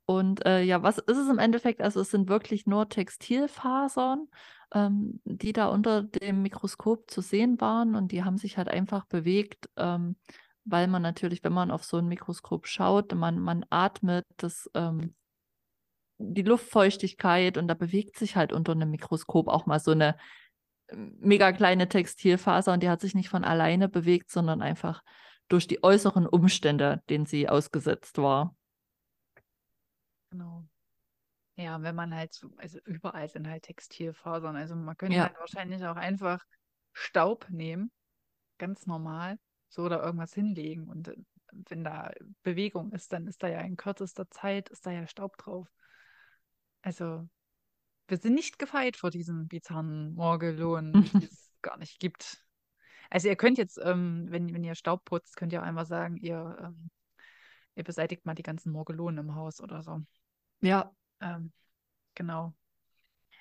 Und äh, ja, was ist es im Endeffekt? Also es sind wirklich nur Textilfasern, ähm, die da unter dem Mikroskop zu sehen waren und die haben sich halt einfach bewegt, ähm, weil man natürlich, wenn man auf so ein Mikroskop schaut, man, man atmet das, ähm, die Luftfeuchtigkeit und da bewegt sich halt unter einem Mikroskop auch mal so eine ähm, mega kleine Textilfaser und die hat sich nicht von alleine bewegt, sondern einfach durch die äußeren Umstände, denen sie ausgesetzt war. Genau. Ja, wenn man halt so, also überall sind halt Textilfasern. Also man könnte Ja. halt wahrscheinlich auch einfach Staub nehmen, ganz normal, so oder irgendwas hinlegen. Und äh, wenn da Bewegung ist, dann ist da ja in kürzester Zeit, ist da ja Staub drauf. Also wir sind nicht gefeit vor diesen bizarren Morgelonen, die es gar nicht gibt. Also ihr könnt jetzt, ähm, wenn, wenn ihr Staub putzt, könnt ihr auch einfach sagen, ihr, ähm, ihr beseitigt mal die ganzen Morgelonen im Haus oder so. Ja, Ähm, genau.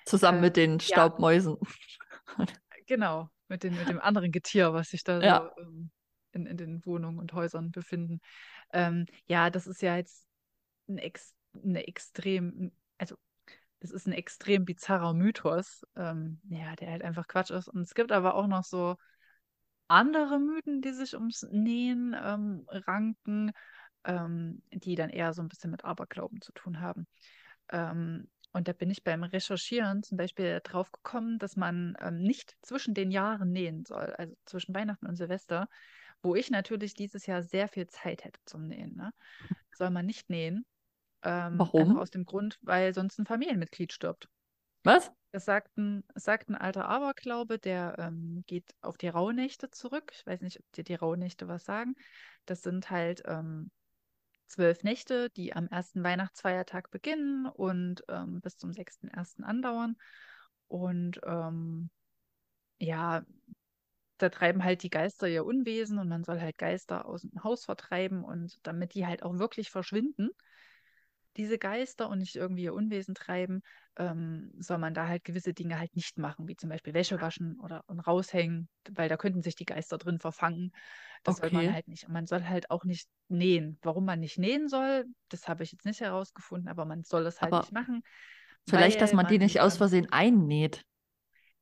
zusammen Äh, mit den ja. Staubmäusen. Genau. mit, den, mit dem anderen Getier, was sich da Ja. so ähm, in, in den Wohnungen und Häusern befinden. Ähm, ja, das ist ja jetzt ein ex, eine extrem, also das ist ein extrem bizarrer Mythos, ähm, ja, der halt einfach Quatsch ist. Und es gibt aber auch noch so andere Mythen, die sich ums Nähen ähm, ranken, ähm, die dann eher so ein bisschen mit Aberglauben zu tun haben. Ähm, und da bin ich beim Recherchieren zum Beispiel drauf gekommen, dass man ähm, nicht zwischen den Jahren nähen soll, also zwischen Weihnachten und Silvester, wo ich natürlich dieses Jahr sehr viel Zeit hätte zum Nähen. Ne? Soll man nicht nähen. Ähm, Warum? aus dem Grund, weil sonst ein Familienmitglied stirbt. Was? Das sagt ein, es sagt ein alter Aberglaube, der ähm, geht auf die Rauhnächte zurück. Ich weiß nicht, ob dir die Rauhnächte was sagen. Das sind halt ähm, zwölf Nächte, die am ersten Weihnachtsfeiertag beginnen und ähm, bis zum 6.1. andauern. Und ähm, ja, da treiben halt die Geister ihr Unwesen und man soll halt Geister aus dem Haus vertreiben und damit die halt auch wirklich verschwinden, diese Geister und nicht irgendwie ihr Unwesen treiben, ähm, soll man da halt gewisse Dinge halt nicht machen, wie zum Beispiel Wäsche waschen oder und raushängen, weil da könnten sich die Geister drin verfangen. Das soll man Okay. halt nicht. Und man soll halt auch nicht nähen. Warum man nicht nähen soll, das habe ich jetzt nicht herausgefunden, aber man soll es halt Aber nicht machen. Vielleicht, dass weil man die nicht aus Versehen einnäht.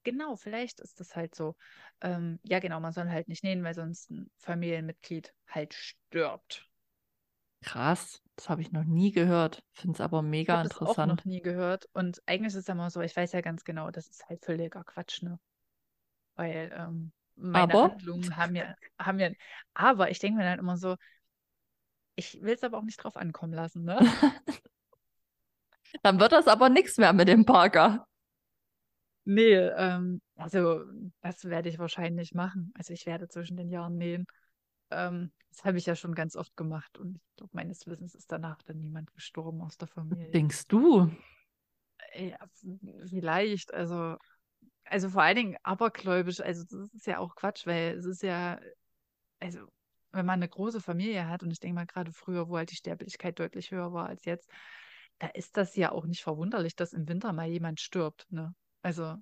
Genau, vielleicht ist das halt so. Ähm, ja, genau, man soll halt nicht nähen, weil sonst ein Familienmitglied halt stirbt. Krass. Das habe ich noch nie gehört. Finde es aber Ich mega habe das auch noch interessant. nie gehört. Und eigentlich ist es immer so, ich weiß ja ganz genau, das ist halt völliger Quatsch, ne? Weil ähm, meine Aber Handlungen haben ja, haben ja, aber ich denke mir dann immer so, ich will es aber auch nicht drauf ankommen lassen, ne? dann wird das aber nichts mehr mit dem Parker. Nee, ähm, also das werde ich wahrscheinlich machen. Also ich werde zwischen den Jahren nähen. Ähm, das habe ich ja schon ganz oft gemacht und ich glaube, meines Wissens ist danach dann niemand gestorben aus der Familie. Denkst du? Ja, vielleicht, also, also vor allen Dingen abergläubisch, also das ist ja auch Quatsch, weil es ist ja, also wenn man eine große Familie hat und ich denke mal gerade früher, wo halt die Sterblichkeit deutlich höher war als jetzt, da ist das ja auch nicht verwunderlich, dass im Winter mal jemand stirbt, ne? Also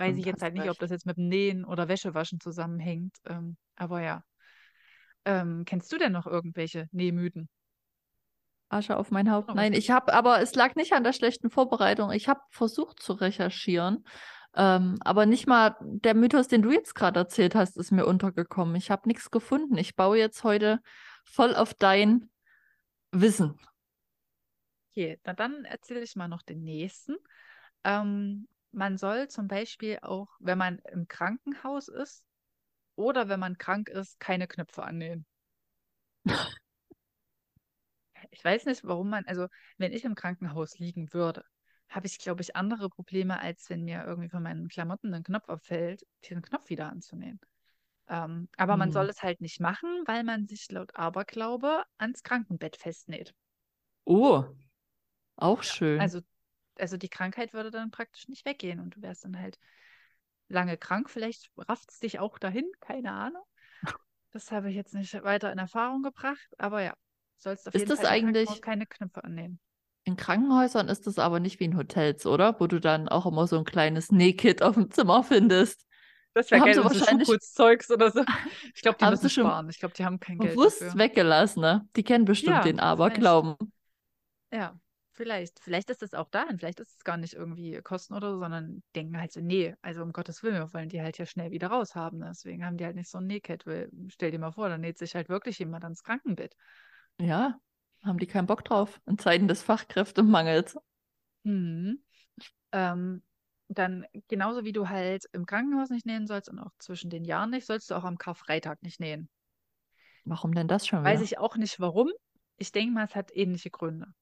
weiß ich Stimmt, jetzt halt nicht, ob recht. das jetzt mit dem Nähen oder Wäschewaschen zusammenhängt, ähm, aber ja. Ähm, kennst du denn noch irgendwelche Nähmythen? Asche auf mein Haupt. Was Nein, ich habe, aber es lag nicht an der schlechten Vorbereitung. Ich habe versucht zu recherchieren, ähm, aber nicht mal der Mythos, den du jetzt gerade erzählt hast, ist mir untergekommen. Ich habe nichts gefunden. Ich baue jetzt heute voll auf dein Wissen. Okay, na dann erzähle ich mal noch den nächsten. Ähm, man soll zum Beispiel auch, wenn man im Krankenhaus ist oder wenn man krank ist, keine Knöpfe annähen. Ich weiß nicht, warum man, also wenn ich im Krankenhaus liegen würde, habe ich, glaube ich, andere Probleme, als wenn mir irgendwie von meinen Klamotten ein Knopf abfällt, diesen Knopf wieder anzunähen. Ähm, aber man soll Hm. es halt nicht machen, weil man sich laut Aberglaube ans Krankenbett festnäht. Oh, auch schön. Also, also die Krankheit würde dann praktisch nicht weggehen und du wärst dann halt lange krank. Vielleicht rafft es dich auch dahin, keine Ahnung. Das habe ich jetzt nicht weiter in Erfahrung gebracht, aber ja, sollst auf Ist jeden das Fall eigentlich- keine Knöpfe annähen. In Krankenhäusern ist das aber nicht wie in Hotels, oder? Wo du dann auch immer so ein kleines Nähkit auf dem Zimmer findest. Das Da wäre geil, so wahrscheinlich- Schuhputzeugs oder so. Ich glaube, die Haben müssen schon sparen. Ich glaube, die haben kein Geld Bewusst weggelassen, ne? Die kennen bestimmt Ja, den. Aberglauben. Ja, vielleicht. Vielleicht ist es auch dahin. Vielleicht ist es gar nicht irgendwie Kosten oder so, sondern denken halt so, nee, also um Gottes Willen, wir wollen die halt hier schnell wieder raushaben. ne? Deswegen haben die halt nicht so ein Nähkit. Weil, stell dir mal vor, da näht sich halt wirklich jemand ans Krankenbett. Ja, haben die keinen Bock drauf in Zeiten des Fachkräftemangels. Mhm. Ähm, dann genauso wie du halt im Krankenhaus nicht nähen sollst und auch zwischen den Jahren nicht, sollst du auch am Karfreitag nicht nähen. Warum denn das schon Weiß wieder? ich auch nicht warum. Ich denke mal, es hat ähnliche Gründe.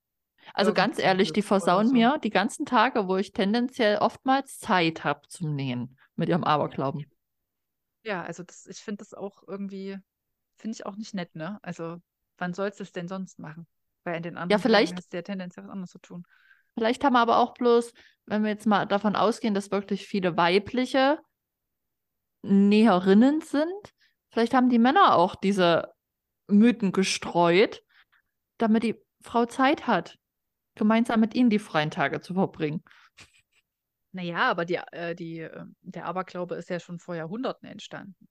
Also ganz irgendwie ehrlich, die versauen so. mir die ganzen Tage, wo ich tendenziell oftmals Zeit habe zum Nähen mit ihrem Aberglauben. Ja, also das, ich finde das auch irgendwie, finde ich auch nicht nett, ne? Also, wann sollst du es denn sonst machen? Weil in den anderen Tagen vielleicht- hast du ja tendenziell was anderes zu tun. Vielleicht haben wir aber auch bloß, wenn wir jetzt mal davon ausgehen, dass wirklich viele weibliche Näherinnen sind, vielleicht haben die Männer auch diese Mythen gestreut, damit die Frau Zeit hat, gemeinsam mit ihnen die freien Tage zu verbringen. Naja, aber die, äh, die, äh, der Aberglaube ist ja schon vor Jahrhunderten entstanden.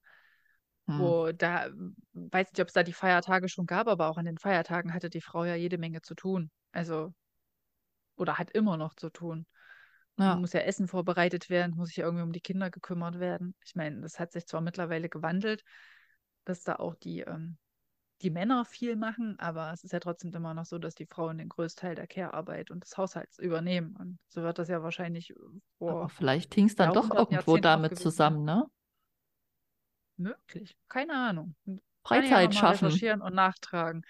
Hm. Wo da, weiß nicht, ob es da die Feiertage schon gab, aber auch an den Feiertagen hatte die Frau ja jede Menge zu tun. Also, oder hat immer noch zu tun. Ja, Muss ja Essen vorbereitet werden, muss sich ja irgendwie um die Kinder gekümmert werden. Ich meine, das hat sich zwar mittlerweile gewandelt, dass da auch die, ähm, die Männer viel machen, aber es ist ja trotzdem immer noch so, dass die Frauen den Größteil der Care-Arbeit und des Haushalts übernehmen. Und so wird das ja wahrscheinlich aber vor vielleicht hing es dann doch irgendwo damit zusammen, ne? Möglich. Keine Ahnung. Kann ich ja Freizeit schaffen. recherchieren und nachtragen.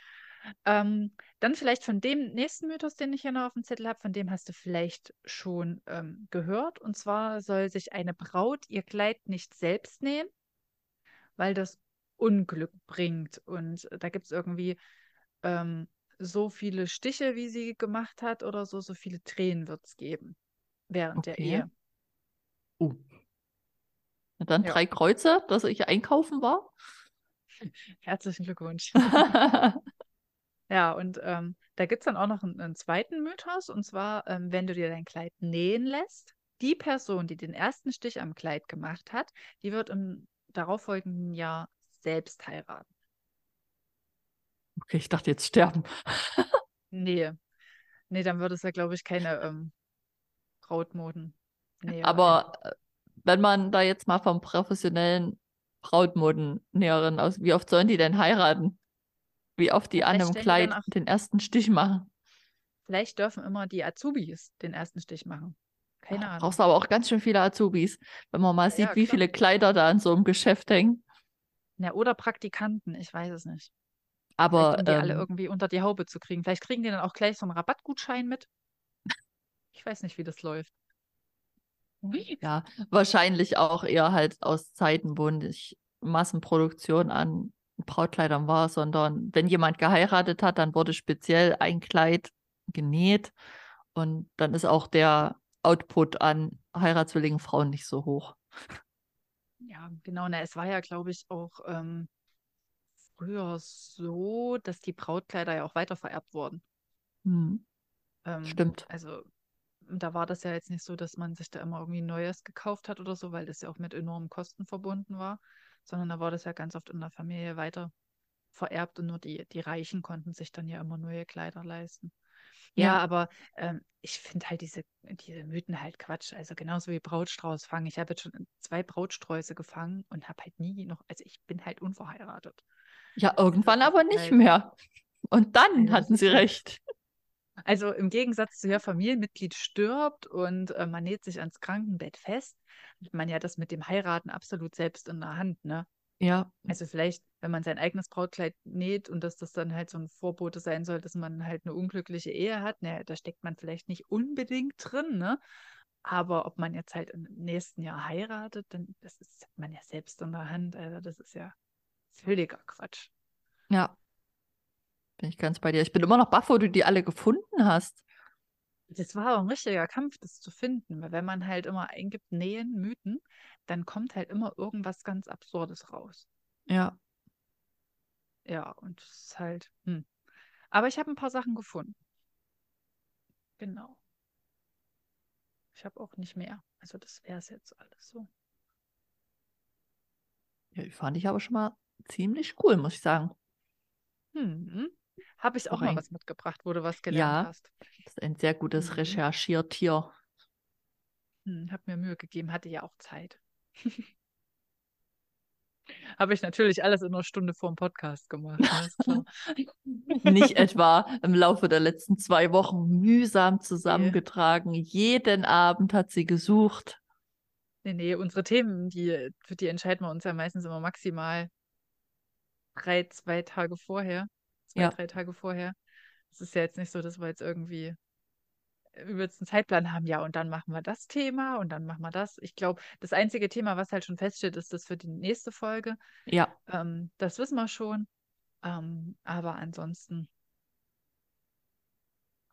Ähm, dann vielleicht von dem nächsten Mythos, den ich hier noch auf dem Zettel habe, von dem hast du vielleicht schon ähm, gehört. Und zwar soll sich eine Braut ihr Kleid nicht selbst nähen, weil das Unglück bringt. Und da gibt es irgendwie ähm, so viele Stiche, wie sie gemacht hat oder so, so viele Tränen wird es geben während der Okay. Ehe. Uh. Na dann Ja. drei Kreuze, dass ich einkaufen war. Herzlichen Glückwunsch. Ja, und ähm, da gibt es dann auch noch einen, einen zweiten Mythos, und zwar, ähm, wenn du dir dein Kleid nähen lässt, die Person, die den ersten Stich am Kleid gemacht hat, die wird im darauffolgenden Jahr selbst heiraten. Okay, ich dachte jetzt sterben. Nee, nee, dann wird es ja, glaube ich, keine ähm, Brautmoden. Nee, Aber äh, wenn man da jetzt mal vom professionellen Brautmodennäherin aus, wie oft sollen die denn heiraten? Wie oft die Ja, an einem Kleid auch- den ersten Stich machen? vielleicht dürfen immer die Azubis den ersten Stich machen. Keine Ahnung. brauchst aber auch ganz schön viele Azubis, wenn man mal Ja, sieht, wie klar. viele Kleider da in so einem Geschäft hängen. Ja, oder Praktikanten, ich weiß es nicht. Aber um die alle ähm, irgendwie unter die Haube zu kriegen. Vielleicht kriegen die dann auch gleich so einen Rabattgutschein mit. Ich weiß nicht, wie das läuft. ja, wahrscheinlich auch eher halt aus Zeiten, wo nicht Massenproduktion an Brautkleidern war, sondern wenn jemand geheiratet hat, dann wurde speziell ein Kleid genäht und dann ist auch der Output an heiratswilligen Frauen nicht so hoch. Ja, genau. Na, es war ja, glaube ich, auch ähm, früher so, dass die Brautkleider ja auch weitervererbt wurden. Hm, Ähm, stimmt. Also da war das ja jetzt nicht so, dass man sich da immer irgendwie Neues gekauft hat oder so, weil das ja auch mit enormen Kosten verbunden war, sondern da war das ja ganz oft in der Familie weiter vererbt und nur die, die Reichen konnten sich dann ja immer neue Kleider leisten. Ja, Ja. aber ähm, ich finde halt diese, diese Mythen halt Quatsch. Also genauso wie Brautstrauß fangen. Ich habe jetzt schon zwei Brautsträuße gefangen und habe halt nie noch, also ich bin halt unverheiratet. Ja, irgendwann das aber nicht halt- mehr. Und dann Also hatten sie ja- recht. Also im Gegensatz zu ja, Familienmitglied stirbt und äh, man näht sich ans Krankenbett fest, hat man ja das mit dem Heiraten absolut selbst in der Hand, ne? Ja, Also vielleicht, wenn man sein eigenes Brautkleid näht und dass das dann halt so ein Vorbote sein soll, dass man halt eine unglückliche Ehe hat, ne, da steckt man vielleicht nicht unbedingt drin, ne? Aber ob man jetzt halt im nächsten Jahr heiratet, dann das ist hat man ja selbst in der Hand. Also das ist ja völliger Quatsch. ja. Bin ich ganz bei dir. Ich bin immer noch baff, wo du die alle gefunden hast. Das war auch ein richtiger Kampf, das zu finden, weil wenn man halt immer eingibt, Nähen, Mythen, dann kommt halt immer irgendwas ganz Absurdes raus. Ja. Ja, und das ist halt, hm. Aber ich habe ein paar Sachen gefunden. Genau. Ich habe auch nicht mehr. Also das wäre es jetzt alles so. ja. Die fand ich aber schon mal ziemlich cool, muss ich sagen. Hm. Habe ich auch Auch mal was mitgebracht, wo du was gelernt Ja. hast. Das ist ein sehr gutes Mhm. Recherchiertier. Hm, hab mir Mühe gegeben, hatte ja auch Zeit. Habe ich natürlich alles in einer Stunde vor dem Podcast gemacht, ne. Nicht etwa im Laufe der letzten zwei Wochen mühsam zusammengetragen. Jeden Abend hat sie gesucht. Nee, nee, unsere Themen, die, für die entscheiden wir uns ja meistens immer maximal drei, zwei Tage vorher. Zwei, Ja. drei Tage vorher. Es ist ja jetzt nicht so, dass wir jetzt irgendwie übelst einen Zeitplan haben. Ja, und dann machen wir das Thema und dann machen wir das. Ich glaube, das einzige Thema, was halt schon feststeht, ist das für die nächste Folge. Ja, Ähm, das wissen wir schon. Ähm, aber ansonsten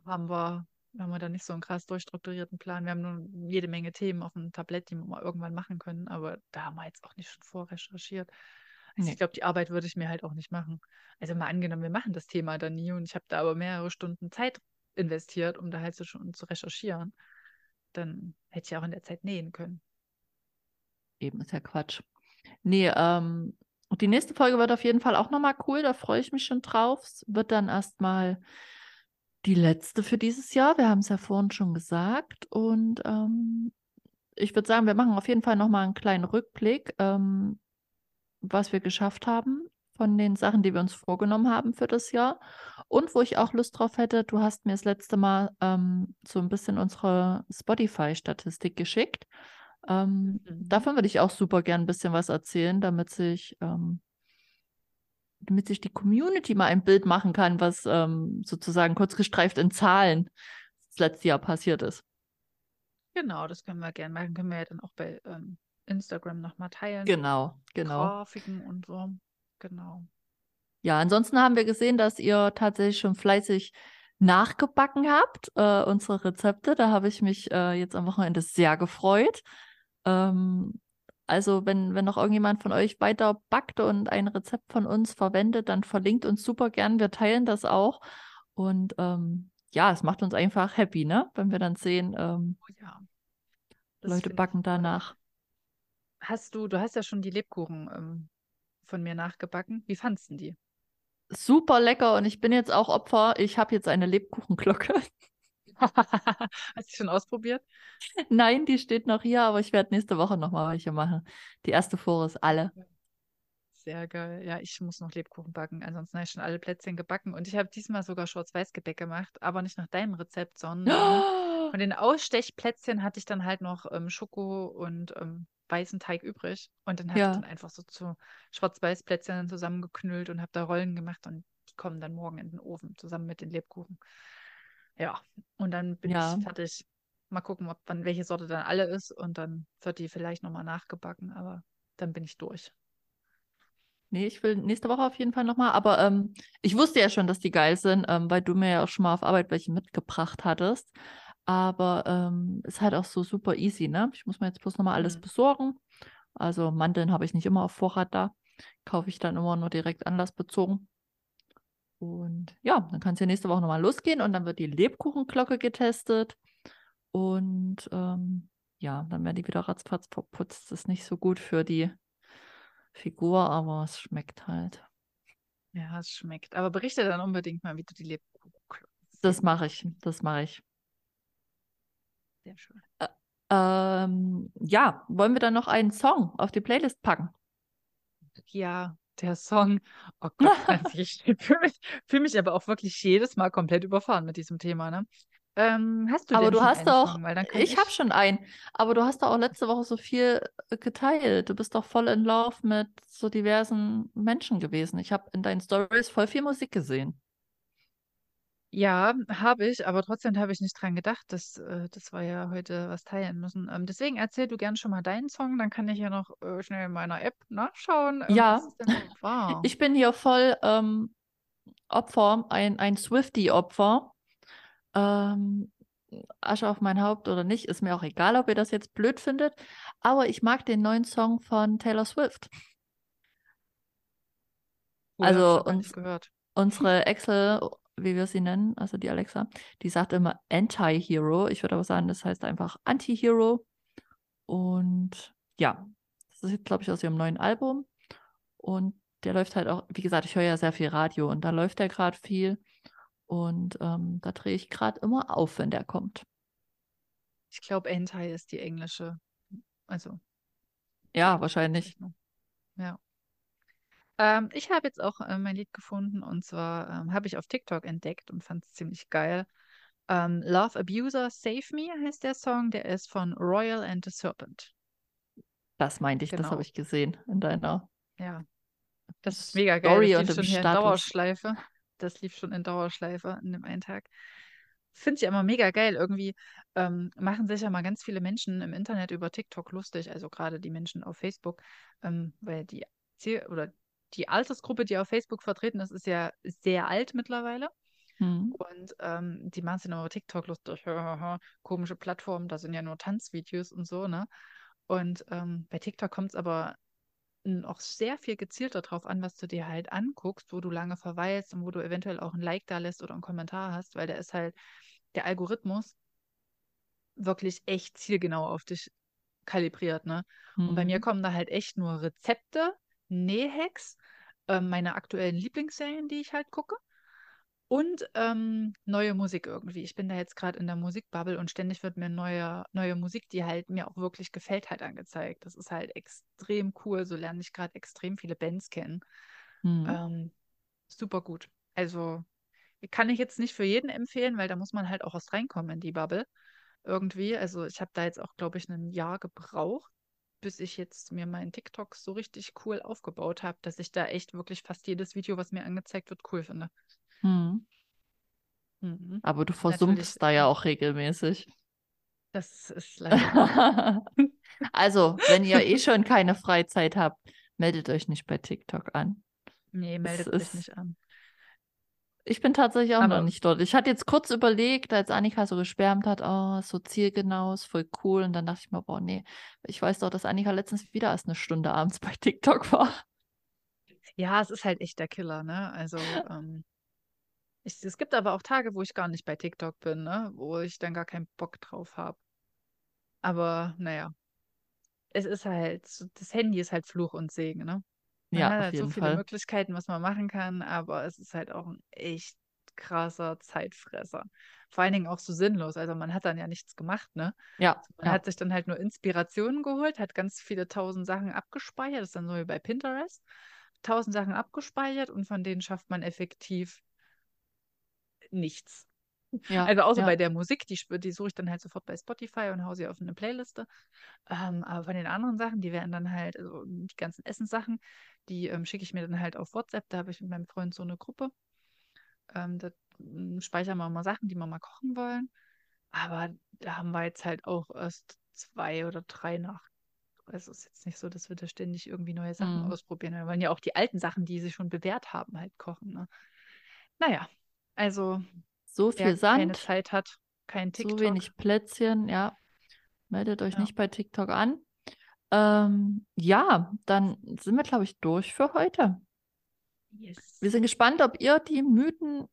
haben wir, haben wir da nicht so einen krass durchstrukturierten Plan. Wir haben nur jede Menge Themen auf dem Tablett, die wir mal irgendwann machen können, aber da haben wir jetzt auch nicht schon vorrecherchiert. Also Nee. ich glaube, die Arbeit würde ich mir halt auch nicht machen. Also mal angenommen, wir machen das Thema dann nie und ich habe da aber mehrere Stunden Zeit investiert, um da halt so schon zu recherchieren. dann hätte ich auch in der Zeit nähen können. Eben, ist ja Quatsch. Nee, ähm, die nächste Folge wird auf jeden Fall auch nochmal cool, da freue ich mich schon drauf. Es wird dann erstmal die letzte für dieses Jahr. Wir haben es ja vorhin schon gesagt. Und ähm, ich würde sagen, wir machen auf jeden Fall nochmal einen kleinen Rückblick, ähm, was wir geschafft haben von den Sachen, die wir uns vorgenommen haben für das Jahr. Und wo ich auch Lust drauf hätte, du hast mir das letzte Mal ähm, so ein bisschen unsere Spotify-Statistik geschickt. Ähm, Mhm. Davon würde ich auch super gern ein bisschen was erzählen, damit sich, ähm, damit sich die Community mal ein Bild machen kann, was ähm, sozusagen kurz gestreift in Zahlen das letzte Jahr passiert ist. Genau, das können wir gerne machen. Können wir ja dann auch bei ähm, Instagram nochmal teilen. Genau, genau. Grafiken und so. Genau. Ja, ansonsten haben wir gesehen, dass ihr tatsächlich schon fleißig nachgebacken habt, äh, unsere Rezepte. Da habe ich mich äh, jetzt am Wochenende sehr gefreut. Ähm, also, wenn, wenn noch irgendjemand von euch weiter backt und ein Rezept von uns verwendet, dann verlinkt uns super gern. Wir teilen das auch. Und ähm, ja, es macht uns einfach happy, ne? Wenn wir dann sehen, ähm, Oh ja. Leute backen danach. Hast du, du hast ja schon die Lebkuchen ähm, von mir nachgebacken. Wie fandst du die? Super lecker und ich bin jetzt auch Opfer. Ich habe jetzt eine Lebkuchenglocke. Hast du schon ausprobiert? Nein, die steht noch hier, aber ich werde nächste Woche nochmal welche machen. Die erste Vor ist alle. Sehr geil. Ja, ich muss noch Lebkuchen backen. Ansonsten habe ich schon alle Plätzchen gebacken. Und ich habe diesmal sogar Schwarz-Weiß-Gebäck gemacht, aber nicht nach deinem Rezept, sondern von den Ausstechplätzchen hatte ich dann halt noch ähm, Schoko und ähm, weißen Teig übrig. Und dann habe Ja. ich dann einfach so zu Schwarz-Weiß-Plätzchen zusammengeknüllt und habe da Rollen gemacht und die kommen dann morgen in den Ofen zusammen mit den Lebkuchen. Ja, und dann bin Ja. ich fertig. Mal gucken, ob dann welche Sorte dann alle ist und dann wird die vielleicht nochmal nachgebacken, aber dann bin ich durch. Nee, ich will nächste Woche auf jeden Fall nochmal. Aber ähm, ich wusste ja schon, dass die geil sind, ähm, weil du mir ja auch schon mal auf Arbeit welche mitgebracht hattest. Aber ähm, ist halt auch so super easy, ne? Ich muss mir jetzt bloß nochmal alles Mhm. besorgen. Also Mandeln habe ich nicht immer auf Vorrat da. Kaufe ich dann immer nur direkt anlassbezogen. Und ja, dann kann es ja nächste Woche nochmal losgehen und dann wird die Lebkuchenglocke getestet. Und ähm, ja, dann werden die wieder ratzfatz verputzt. Das ist nicht so gut für die Figur, aber es schmeckt halt. Ja, es schmeckt. Aber berichte dann unbedingt mal, wie du die Lebkuchen. Das mache ich, das mache ich. Sehr schön. Ähm, ja, wollen wir dann noch einen Song auf die Playlist packen? Ja, der Song. Oh Gott, Franzi, ich fühle mich, fühl mich aber auch wirklich jedes Mal komplett überfahren mit diesem Thema, ne? Ähm, hast du Aber denn du hast doch, Song? Kann ich habe schon einen, aber du hast doch auch letzte Woche so viel äh, geteilt. Du bist doch voll in Love mit so diversen Menschen gewesen. Ich habe in deinen Stories voll viel Musik gesehen. Ja, habe ich, aber trotzdem habe ich nicht dran gedacht, dass, äh, dass wir ja heute was teilen müssen. Ähm, deswegen erzähl du gern schon mal deinen Song, dann kann ich ja noch äh, schnell in meiner App nachschauen, ähm, Ja. was es denn so war. Ich bin hier voll ähm, Opfer, ein, ein Swiftie-Opfer. Ähm, Asche auf mein Haupt oder nicht, ist mir auch egal, ob ihr das jetzt blöd findet. Aber ich mag den neuen Song von Taylor Swift. Cool, hab ich also noch gar nicht uns- gehört. Unsere Excel, wie wir sie nennen, also die Alexa, die sagt immer Anti-Hero. Ich würde aber sagen, das heißt einfach Anti-Hero. Und ja, das ist jetzt, glaube ich, aus ihrem neuen Album. Und der läuft halt auch, wie gesagt, ich höre ja sehr viel Radio und da läuft der gerade viel. Und ähm, da drehe ich gerade immer auf, wenn der kommt. Ich glaube, Hentai ist die englische. Also, Ja, wahrscheinlich. Ja. Ähm, ich habe jetzt auch äh, mein Lied gefunden und zwar ähm, habe ich auf TikTok entdeckt und fand es ziemlich geil. Ähm, Love Abuser Save Me heißt der Song, der ist von Royal and the Serpent. Das meinte ich, das Genau. habe ich gesehen in deiner. Ja, das ist mega geil. Story Das und lief im schon hier in. Dauerschleife. Das lief schon in Dauerschleife in dem einen Tag. Finde ich immer mega geil. Irgendwie ähm, machen sich ja mal ganz viele Menschen im Internet über TikTok lustig, also gerade die Menschen auf Facebook, ähm, weil die Ziel oder die Altersgruppe, die auf Facebook vertreten ist, ist ja sehr alt mittlerweile. Hm. Und ähm, die machen sich dann über TikTok lustig. Komische Plattformen, da sind ja nur Tanzvideos und so, ne? Und ähm, bei TikTok kommt es aber auch sehr viel gezielter drauf an, was du dir halt anguckst, wo du lange verweilst und wo du eventuell auch ein Like da lässt oder einen Kommentar hast, weil der ist halt, der Algorithmus wirklich echt zielgenau auf dich kalibriert, ne? Und bei mir Mhm. kommen da halt echt nur Rezepte, Nähhacks, ähm, meine aktuellen Lieblingsserien, die ich halt gucke. Und ähm, neue Musik irgendwie. Ich bin da jetzt gerade in der Musikbubble und ständig wird mir neue, neue Musik, die halt mir auch wirklich gefällt, halt angezeigt. Das ist halt extrem cool. So lerne ich gerade extrem viele Bands kennen. Mhm. Ähm, super gut. Also kann ich jetzt nicht für jeden empfehlen, weil da muss man halt auch erst reinkommen in die Bubble irgendwie. Also ich habe da jetzt auch, glaube ich, ein Jahr gebraucht, bis ich jetzt mir meinen TikTok so richtig cool aufgebaut habe, dass ich da echt wirklich fast jedes Video, was mir angezeigt wird, cool finde. Mhm. Mhm. Aber du Natürlich, versumpfst da ja auch regelmäßig. das ist leider. Also, wenn ihr eh schon keine Freizeit habt, meldet euch nicht bei TikTok an. Nee, meldet mich nicht an. Ich bin tatsächlich auch noch Aber- nicht dort. Ich hatte jetzt kurz überlegt, als Annika so geschwärmt hat, oh, so zielgenau, ist voll cool. Und dann dachte ich mir, boah, nee, ich weiß doch, dass Annika letztens wieder erst eine Stunde abends bei TikTok war. Ja, es ist halt echt der Killer, ne? Also, ähm, ich, es gibt aber auch Tage, wo ich gar nicht bei TikTok bin, ne? Wo ich dann gar keinen Bock drauf habe. Aber naja, es ist halt, das Handy ist halt Fluch und Segen, ne? Man Ja, hat auf halt so jeden viele Fall. Möglichkeiten, was man machen kann, aber es ist halt auch ein echt krasser Zeitfresser. Vor allen Dingen auch so sinnlos. Also man hat dann ja nichts gemacht, ne? Ja, Man ja. hat sich dann halt nur Inspirationen geholt, hat ganz viele tausend Sachen abgespeichert. Das ist dann so wie bei Pinterest. Tausend Sachen abgespeichert und von denen schafft man effektiv nichts. Ja, Also außer ja. bei der Musik, die, die suche ich dann halt sofort bei Spotify und hau sie auf eine Playliste. Ähm, aber von den anderen Sachen, die werden dann halt, also die ganzen Essenssachen, die ähm, schicke ich mir dann halt auf WhatsApp. Da habe ich mit meinem Freund so eine Gruppe. Ähm, da mm, speichern wir mal Sachen, die wir mal kochen wollen. Aber da haben wir jetzt halt auch erst zwei oder drei nach. Also es ist jetzt nicht so, dass wir da ständig irgendwie neue Sachen Mhm. ausprobieren. Wir wollen ja auch die alten Sachen, die sich schon bewährt haben, halt kochen. Ne? Naja, also So viel keine Sand, Zeit hat, kein so TikTok. wenig Plätzchen, ja. Meldet euch Ja. nicht bei TikTok an. Ähm, ja, dann sind wir, glaube ich, durch für heute. Yes. Wir sind gespannt, ob ihr die Mythen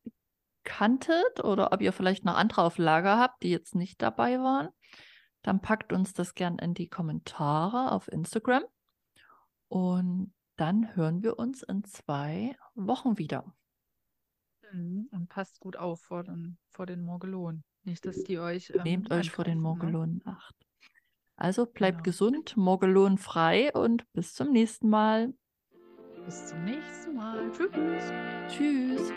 kanntet oder ob ihr vielleicht noch andere auf Lager habt, die jetzt nicht dabei waren. Dann packt uns das gern in die Kommentare auf Instagram. Und dann hören wir uns in zwei Wochen wieder. Mhm, Und passt gut auf vor den, vor den Morgelonen. Nicht, dass die euch. Ähm, Nehmt euch vor den ne? Morgelonen in Acht. Also bleibt Genau. gesund, Morgelon frei und bis zum nächsten Mal. Bis zum nächsten Mal. Tschüss. Tschüss.